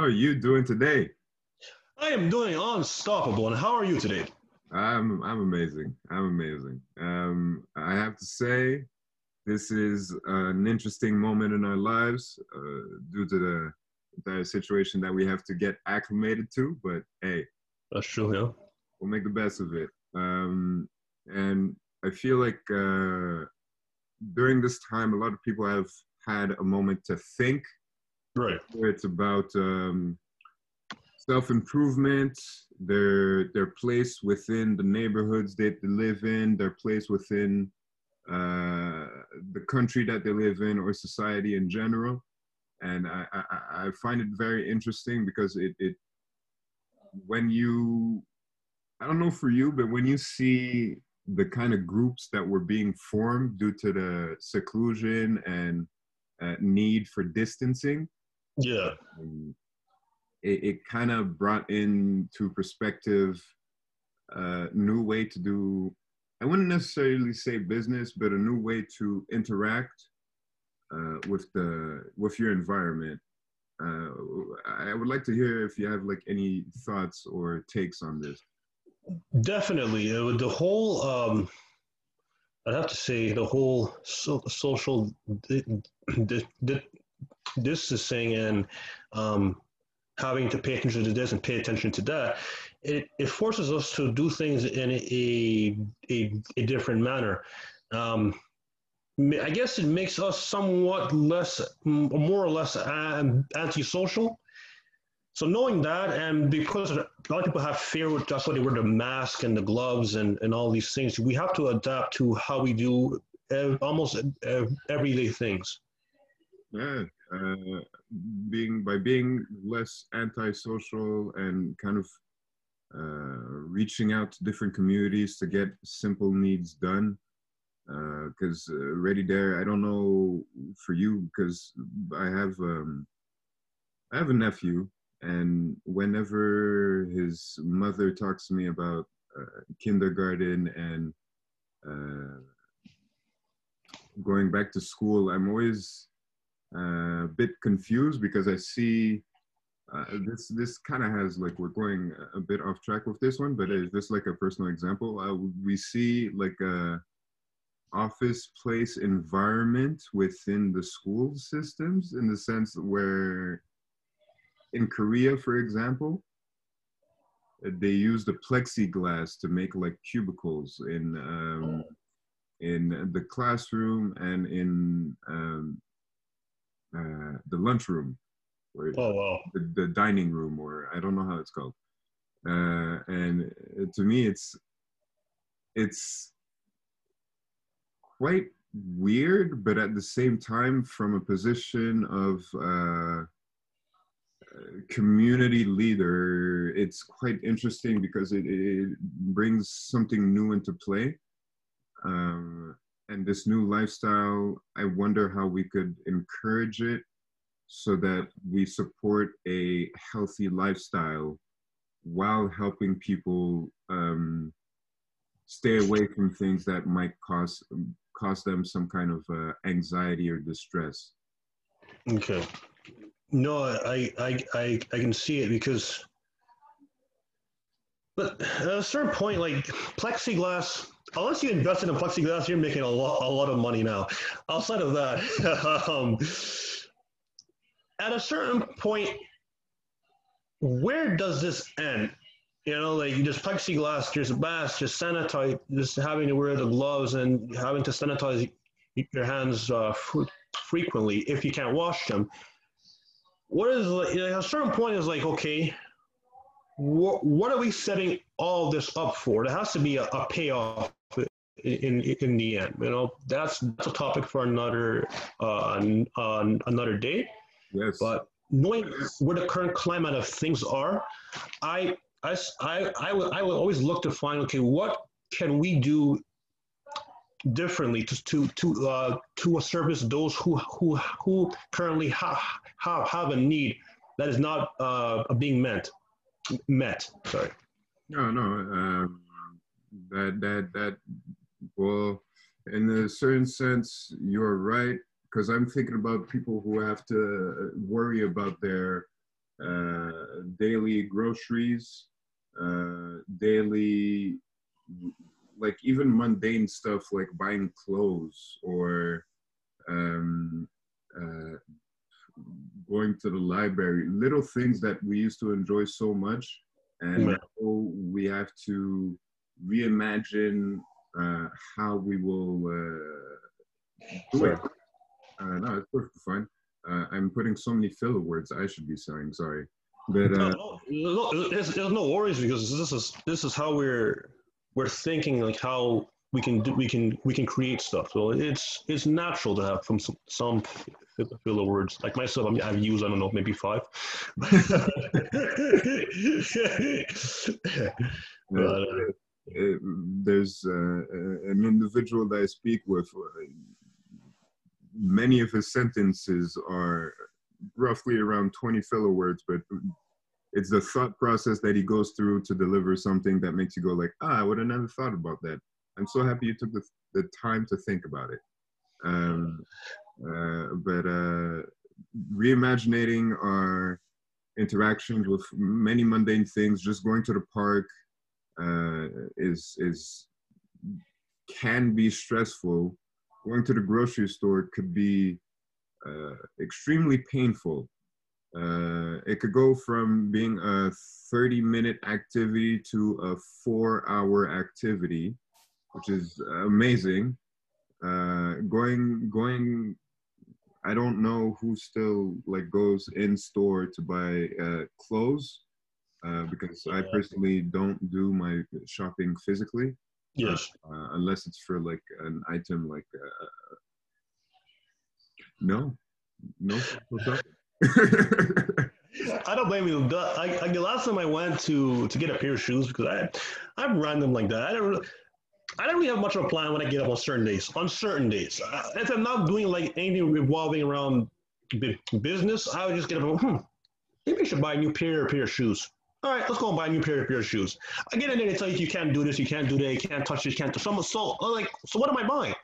How are you doing today? I am doing unstoppable. And how are you today? I'm I'm amazing. I'm amazing. Um, I have to say, this is an interesting moment in our lives uh, due to the entire situation that we have to get acclimated to. But hey, that's true. Yeah, we'll make the best of it. Um, and I feel like uh, during this time, a lot of people have had a moment to think. Right. It's about um, self improvement, their their place within the neighborhoods that they live in, their place within uh, the country that they live in, or society in general. And I, I, I find it very interesting because it, it when you I don't know for you, but when you see the kind of groups that were being formed due to the seclusion and uh, need for distancing, yeah, um, it, it kind of brought into perspective a new way to do. I wouldn't necessarily say business, but a new way to interact uh, with the with your environment. Uh, I would like to hear if you have like any thoughts or takes on this. Definitely, uh, the whole. Um, I'd have to say the whole so, social di- di- di- saying and um, having to pay attention to this and pay attention to that, it, it forces us to do things in a, a, a different manner. Um, I guess it makes us somewhat less, more or less antisocial. So knowing that, and because a lot of people have fear, with that's why they wear the mask and the gloves and, and all these things, we have to adapt to how we do almost everyday things. Yeah, uh, being by being less antisocial and kind of uh, reaching out to different communities to get simple needs done. Because uh, uh, already there, I don't know for you because I have um, I have a nephew, and whenever his mother talks to me about uh, kindergarten and going back to school, I'm always a bit confused because I see uh, this this kind of has like we're going a bit off track with this one, but it's just like a personal example. Uh, we see like a office place environment within the school systems in the sense where in Korea, for example, they use the plexiglass to make like cubicles in um, in the classroom and in um, uh, the lunchroom, or oh wow, the, the dining room, or I don't know how it's called. Uh, and to me, it's it's quite weird, but at the same time, from a position of uh, community leader, it's quite interesting because it, it brings something new into play. Um, and this new lifestyle, I wonder how we could encourage it so that we support a healthy lifestyle while helping people um, stay away from things that might cause cause them some kind of uh, anxiety or distress. Okay. No, I, I, I, I can see it because, but at a certain point, like plexiglass unless you invested in plexiglass, you're making a lot, a lot of money now. Outside of that, um, at a certain point, where does this end? You know, like you just plexiglass, just mask, just sanitize, just having to wear the gloves and having to sanitize your hands uh, frequently if you can't wash them. What is like, a certain point is like okay, what, what are we setting all this up for? There has to be a, a payoff in in the end. You know, that's that's a topic for another uh, uh, another day. Yes. But knowing where the current climate of things are, I I I I will, I will always look to find okay what can we do differently to to to uh, to service those who who who currently have have, have a need that is not uh, being met met. Sorry. No, no. Um, that that that well, in a certain sense, you're right, because I'm thinking about people who have to worry about their uh, daily groceries, uh, daily, like even mundane stuff like buying clothes or um, uh, going to the library, little things that we used to enjoy so much. And Yeah. now we have to reimagine uh, how we will uh, do it. Uh, no, it's perfectly fine. Uh, I'm putting so many filler words I should be saying, sorry. But No, uh, no, no, there's, there's no worries because this is this is how we're we're thinking like how we can do we can we can create stuff. So it's it's natural to have from some, some filler words. Like myself, I mean, I've used I don't know maybe five. but, uh, there's uh, uh, an individual that I speak with. uh, Many of his sentences are roughly around 20 filler words, but it's the thought process that he goes through to deliver something that makes you go like, ah, I would have never thought about that. I'm so happy you took the, the time to think about it. Um, uh, but uh, reimagining our interactions with many mundane things, just going to the park uh, is is can be stressful. Going to the grocery store could be uh, extremely painful. Uh, it could go from being a 30 minute activity to a four hour activity, which is amazing. Uh, going, going, I don't know who still like goes in store to buy uh, clothes uh, because I personally don't do my shopping physically yes. uh, unless it's for like an item like uh, no no? I don't blame you. The, I, I, the last time I went to to get a pair of shoes because I I'm random like that. I don't really, I don't really have much of a plan when I get up on certain days. On certain days, uh, if I'm not doing like anything revolving around business, I would just get up. and, Hmm, maybe I should buy a new pair pair of shoes. All right, let's go and buy a new pair of shoes. I get in there, they tell you you can't do this, you can't do that, you can't touch this, you can't. Some so I'm like, so what am I buying?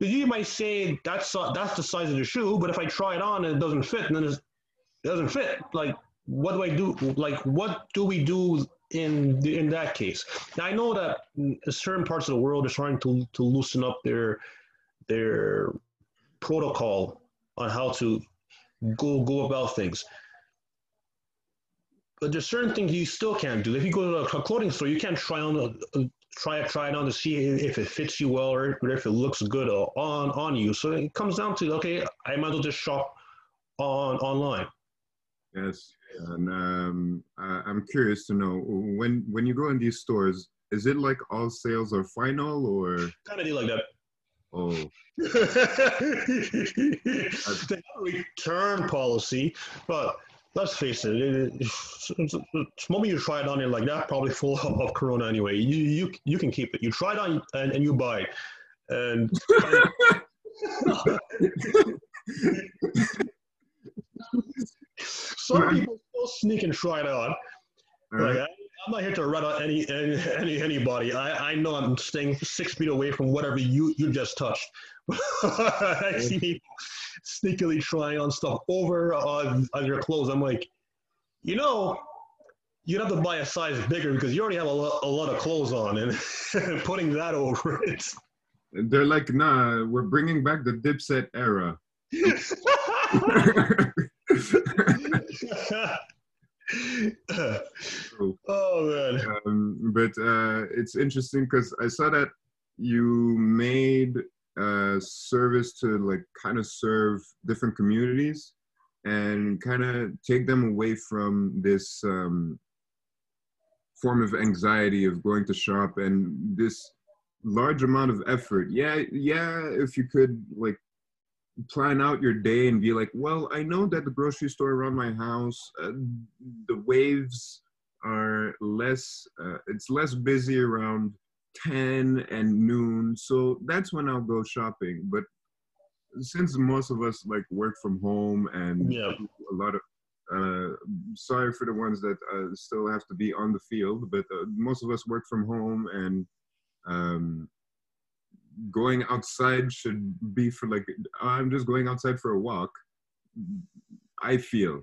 You might say that's uh, that's the size of the shoe, but if I try it on and it doesn't fit, then it doesn't fit. Like, what do I do? Like, what do we do in the, in that case? Now I know that certain parts of the world are starting to to loosen up their their protocol on how to go go about things. But there's certain things you still can't do. If you go to a clothing store, you can't try on a, try it try it on to see if it fits you well or if it looks good on on you. So it comes down to okay, I might as well just shop on online. yes and um, I, i'm curious to know when when you go in these stores is it like all sales are final or Kind of do like that. oh they have a return policy, but let's face it, it, the moment you try it on, you're like that probably full of corona anyway. You you you can keep it. You try it on and, and you buy it, and. Some people still sneak and try it on. Like, I, I'm not here to run on any any any anybody. I, I know I'm staying six feet away from whatever you you just touched. I see people sneakily trying on stuff over on, on your clothes. I'm like, you know, you'd have to buy a size bigger because you already have a lot, a lot of clothes on, and putting that over it. they're like nah we're bringing back the dipset era oh man. um, but uh, it's interesting because I saw that you made a service to like kind of serve different communities and kind of take them away from this um, form of anxiety of going to shop and this large amount of effort. Yeah, yeah, if you could like plan out your day and be like, well, I know that the grocery store around my house, uh, the waves are less, uh, it's less busy around 10 and noon. So that's when I'll go shopping. But since most of us like work from home and Yeah. a lot of, uh, sorry for the ones that uh, still have to be on the field, but uh, most of us work from home and um, going outside should be for like I'm just going outside for a walk. I feel,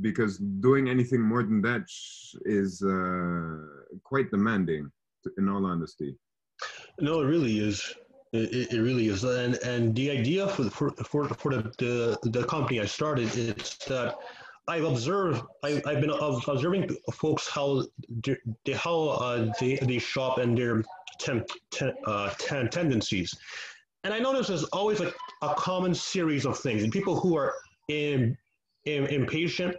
because doing anything more than that is uh, quite demanding, in all honesty. No, it really is. It, it really is, and and the idea for for for, for the, the the company I started is that I've observed, I, I've been observing folks how they, how uh, they, they shop and their ten, ten, uh, ten tendencies. And I notice there's always a common series of things. And people who are in, in, impatient,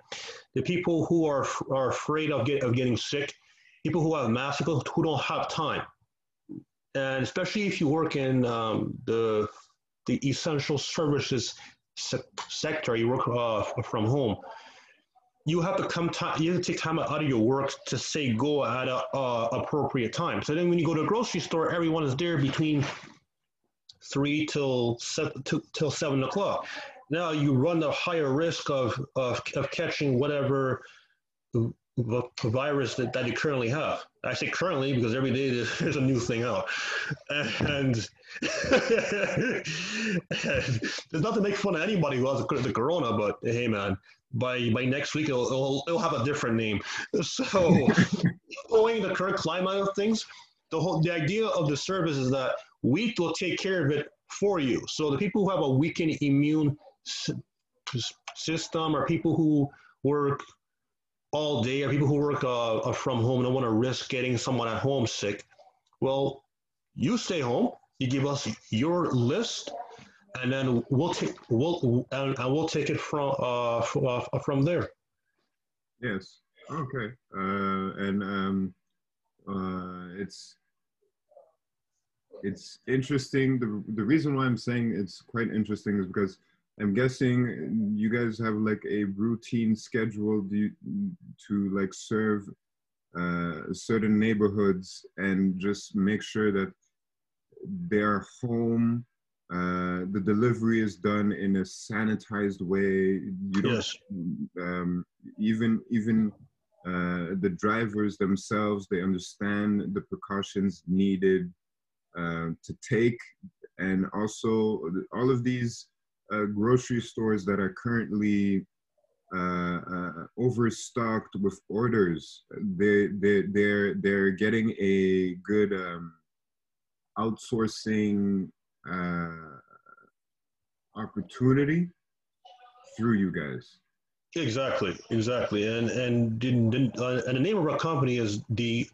the people who are, are afraid of, get, of getting sick, people who have people who don't have time. And especially if you work in um, the, the essential services se- sector, you work uh, from home you have to come time you have to take time out of your work to say go at a uh, appropriate time so then when you go to a grocery store everyone is there between three till seven till, till seven o'clock now you run the higher risk of of, of catching whatever virus that, that you currently have. I say currently because every day there's, there's a new thing out. And, there's not to make fun of anybody who has the corona, but hey, man, by by next week it'll, it'll, it'll have a different name. So, knowing the current climate of things, the whole the idea of the service is that we will take care of it for you. So the people who have a weakened immune system, or people who work all day, or people who work uh, from home don't want to risk getting someone at home sick, well, you stay home. You give us your list and then we'll take we'll and, and we'll take it from uh, uh from there. Yes. Okay. Uh, and um, uh, it's it's interesting. The the reason why I'm saying it's quite interesting is because I'm guessing you guys have like a routine schedule you, to like serve uh, certain neighborhoods and just make sure that they're home uh, the delivery is done in a sanitized way. You don't yes. um, even even uh, the drivers themselves they understand the precautions needed uh, to take, and also all of these uh, grocery stores that are currently uh, uh, overstocked with orders. They they they're they're getting a good um, outsourcing uh, opportunity through you guys. Exactly, exactly, and and the, uh, and the name of our company is the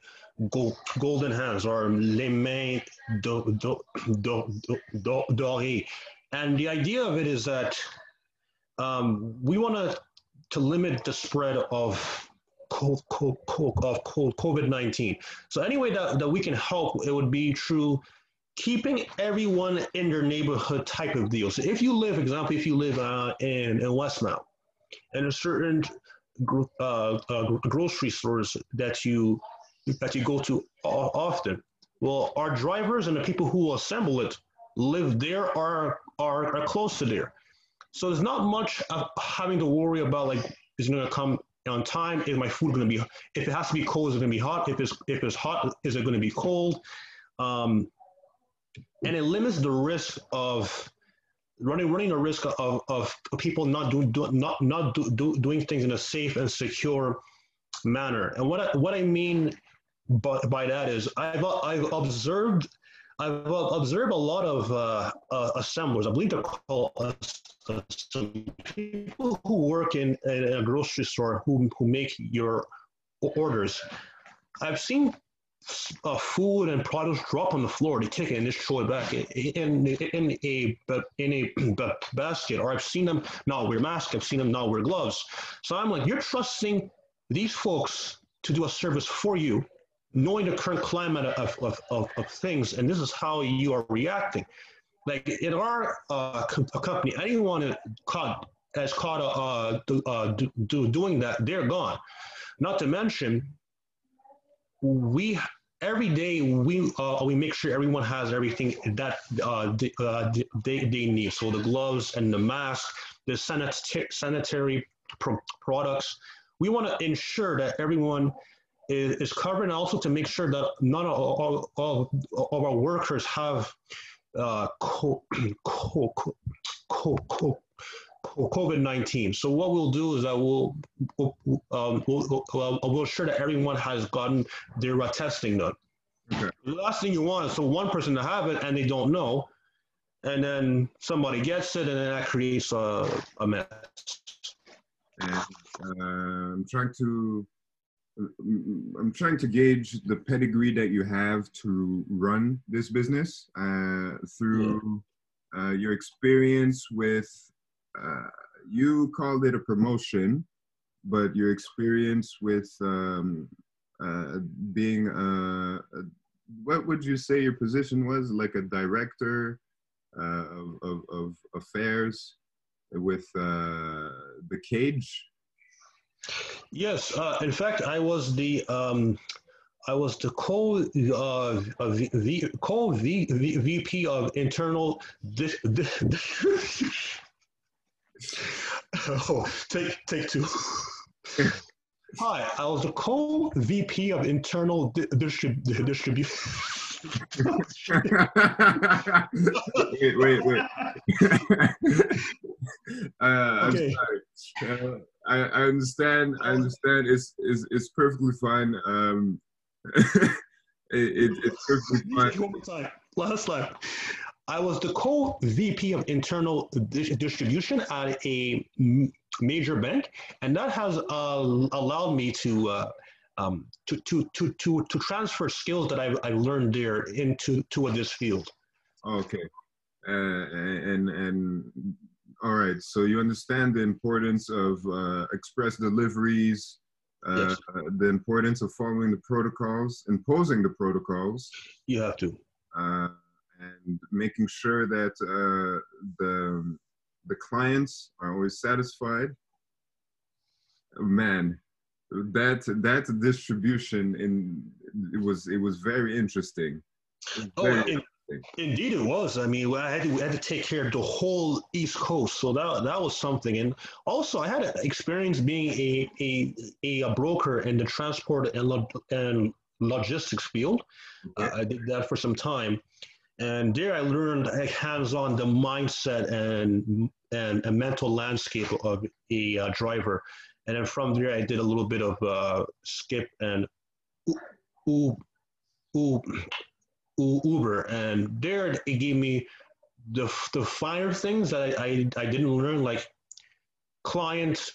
Golden Hands or Les Mains Dorées, and the idea of it is that um, we want to to limit the spread of of COVID nineteen. So any way that, that we can help, it would be through keeping everyone in their neighborhood type of deal. So if you live, example, if you live uh, in, in Westmount and a certain uh, uh, grocery stores that you that you go to often, well, our drivers and the people who assemble it live there or are, are close to there. So there's not much of having to worry about like is it going to come on time? Is my food going to be? If it has to be cold, is it going to be hot? If it's if it's hot, is it going to be cold? Um, and it limits the risk of running running a risk of, of people not doing do, not not do, do, doing things in a safe and secure manner. And what I, what I mean by, by that is I've I've observed I've observed a lot of uh, uh, assemblers. I believe they're called uh, some people who work in, in a grocery store who who make your orders. I've seen uh, food and products drop on the floor, they take it and just throw it back in, in, in a in a basket. Or I've seen them not wear masks. I've seen them not wear gloves. So I'm like, you're trusting these folks to do a service for you, knowing the current climate of, of, of, of things, and this is how you are reacting. Like in our uh, company, anyone caught has caught uh, uh, do, do, doing that, they're gone. Not to mention, we every day we uh, we make sure everyone has everything that uh, uh, they, they need. So the gloves and the mask, the sanitary sanitary pro- products. We want to ensure that everyone is, is covered, and also to make sure that none of all, all, of our workers have uh, co- co- co- co- COVID nineteen. So what we'll do is that we'll we'll, um, we'll, we'll, we'll ensure that everyone has gotten their uh, testing done. Okay. The last thing you want is for one person to have it and they don't know, and then somebody gets it and then that creates a, a mess. and uh, I'm trying to I'm trying to gauge the pedigree that you have to run this business uh, through uh, your experience with. Uh, you called it a promotion, but your experience with um, uh, being a, a, what would you say your position was? Like a director uh, of, of, of affairs with uh, the cage. Yes, uh, in fact, I was the um, I was the co uh, uh, v, v, co v, v, VP of internal. Dis, dis, dis oh, take take two. Hi, I was the co VP of internal di- distrib- distribution. wait, wait, wait. uh, Okay. I'm sorry. Uh, I, I understand. I understand. It's it's, it's perfectly fine. Um, it, it, it's perfectly fine. One more time. Last time. I was the co-VP of internal dis- distribution at a major bank, and that has uh, allowed me to, uh, um, to, to, to, to, to transfer skills that I've, I've learned there into to this field. Okay. Uh, and and all right. So you understand the importance of uh, express deliveries, uh, Yes. uh, the importance of following the protocols, imposing the protocols, You have to. uh, and making sure that uh, the the clients are always satisfied. Man, that that distribution in it was it was very interesting. It was Oh, very indeed it was. I mean, I had, to, I had to take care of the whole East Coast, so that that was something. And also, I had experience being a a, a, broker in the transport and lo- and logistics field. Uh, I did that for some time, and there I learned like, hands-on the mindset and and a mental landscape of a uh, driver. And then from there, I did a little bit of uh, skip and ooh, ooh, U- Uber, and there it gave me the the finer things that I, I, I didn't learn, like client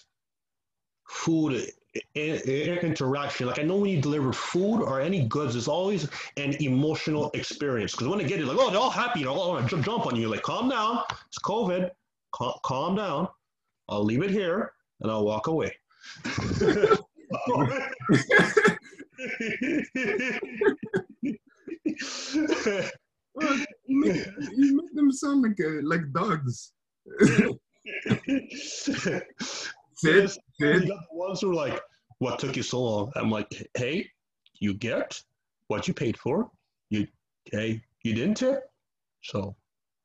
food i- i- interaction. Like I know when you deliver food or any goods, it's always an emotional experience. Because when they get it, like oh, they're all happy, you know, oh, jump, jump on you. Like calm down, it's COVID. Cal- calm down. I'll leave it here and I'll walk away. Well, you, make, you make them sound like uh, like dogs. Sid, Sid, got the ones who are like, "What took you so long?" I'm like, "Hey, you get what you paid for. You, hey, you didn't tip, so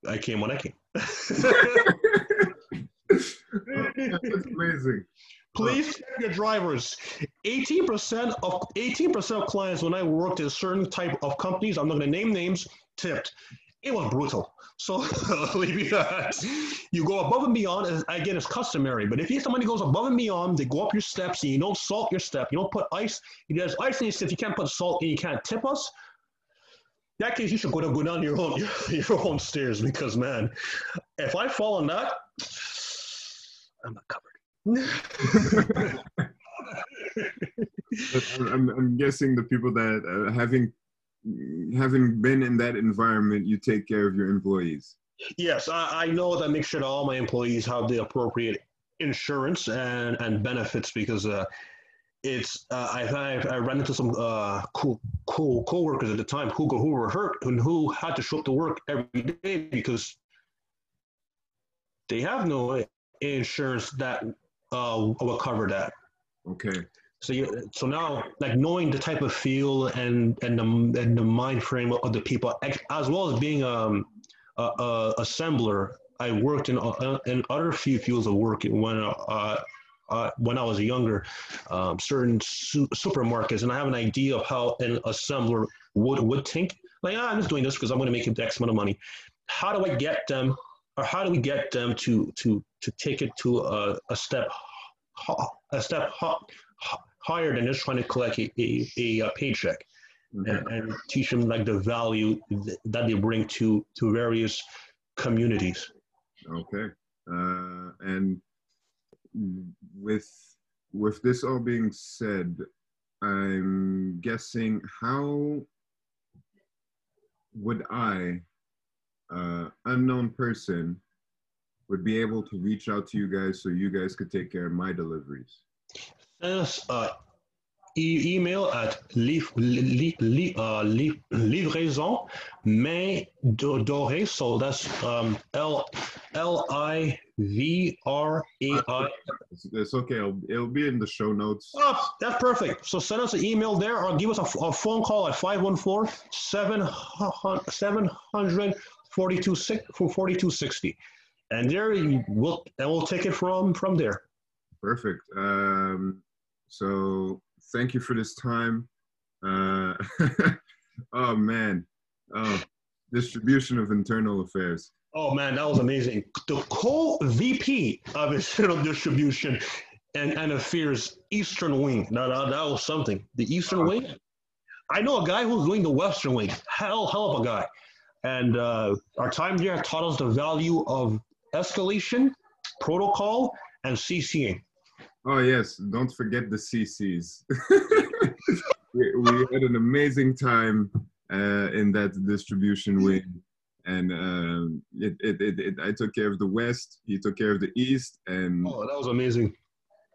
I came when I came." that's amazing. Please check your drivers. 18% of 18% of clients when I worked in certain type of companies, I'm not going to name names, tipped. It was brutal. So. You go above and beyond. and Again, it's customary. But if you, somebody goes above and beyond, they go up your steps, and you don't salt your step, you don't put ice. If there's ice in your step, you can't put salt, and you can't tip us. In that case, you should go down, go down your own your own stairs because man, if I fall on that, I'm not covered. I'm, I'm, guessing the people that uh, having having been in that environment, you take care of your employees. Yes, I, I know that. Make sure that all my employees have the appropriate insurance and, and benefits because uh, it's uh, I've, I've ran into some uh, cool cool coworkers at the time who who were hurt and who had to show up to work every day because they have no insurance that uh, will cover that. Okay. So you, so now, like knowing the type of feel and and the and the mind frame of the people, as well as being um, a, a assembler, I worked in uh, in other few fields of work when uh, uh, when I was younger, um, certain su- supermarkets, and I have an idea of how an assembler would would think. Like, ah, I'm just doing this because I'm going to make X amount of money. How do I get them or how do we get them to to to take it to a, a step a step higher than just trying to collect a, a, a paycheck mm-hmm. and, and, teach them like the value that they bring to to various communities okay uh, and with with this all being said i'm guessing how would i uh, unknown person would be able to reach out to you guys so you guys could take care of my deliveries? Send us uh, e- email at liv, li, li, uh, li, livraison main dorée. So that's um, L L I V R A I. It's okay. It'll, it'll, be in the show notes. Oh, that's perfect. So send us an email there or give us a, a phone call at 514 700 42 for 4260 and there we'll and we'll take it from from there. Perfect. Um so thank you for this time. Uh oh man. Oh distribution of internal affairs. Oh man that was amazing. The co-vp of internal distribution and, and affairs eastern wing. That, that, that was something. The eastern wing? I know a guy who's doing the western wing. Hell hell of a guy and uh, our time there taught us the value of escalation, protocol, and CCing. Oh, yes. Don't forget the CCs. we, we, had an amazing time uh, in that distribution wing. And um, it, it, it, it, I took care of the West, he took care of the East. And oh, that was amazing.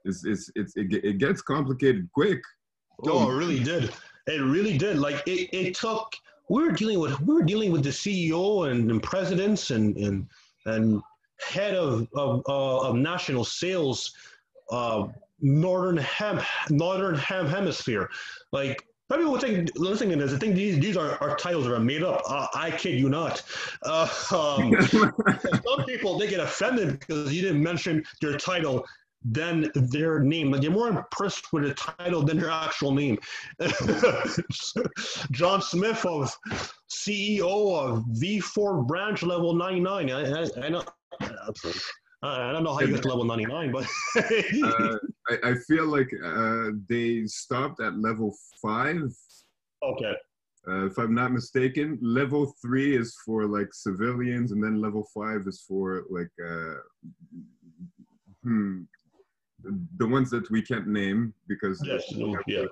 It's, it's, it's, it, it gets complicated quick. Oh, it really did. It really did. Like, it, it took were dealing with we were dealing with the CEO and, and presidents and and and head of of, uh, of national sales, uh, northern hem northern hem hemisphere, like. People would think, listening to this, I think these, these are, titles that are made up. Uh, I kid you not. Uh, um, some people, they get offended because you didn't mention their title than their name. Like they're more impressed with a title than their actual name. John Smith of CEO of V4 branch level 99. I, I, I know. I don't know how you get to level 99, but uh, I, I, feel like uh, they stopped at level five. Okay. Uh, if I'm not mistaken, level three is for like civilians, and then level five is for like uh, hmm, the ones that we can't name because yes, yeah.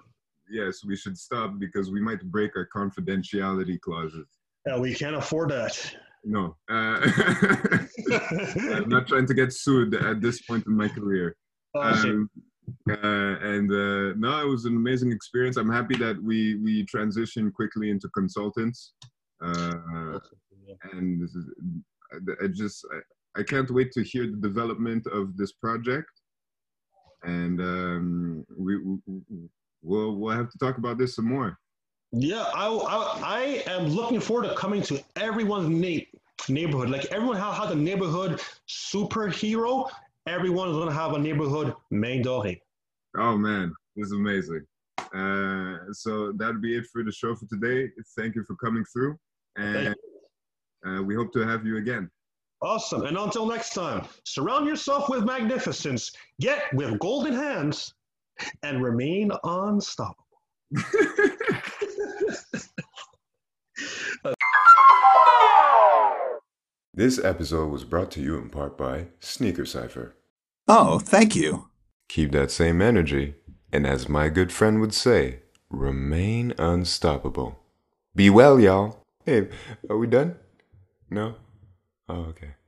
yes, we should stop because we might break our confidentiality clauses. Yeah, we can't afford that. No, uh, I'm not trying to get sued at this point in my career. Oh, um, uh, and uh, no, it was an amazing experience. I'm happy that we we transitioned quickly into consultants. Uh, and this is, I just I, I can't wait to hear the development of this project and um, we, we we'll we'll have to talk about this some more. Yeah, I, I, I am looking forward to coming to everyone's na- neighborhood. Like everyone has a neighborhood superhero. Everyone is gonna have a neighborhood main doré. Oh man, this is amazing. Uh, so that'll be it for the show for today. Thank you for coming through, and uh, we hope to have you again. Awesome. And until next time, surround yourself with magnificence, get with golden hands, and remain unstoppable. this episode was brought to you in part by Sneaker Cypher. Oh, thank you. Keep that same energy, and as my good friend would say, remain unstoppable. Be well, y'all. Hey, are we done? No? Oh, okay.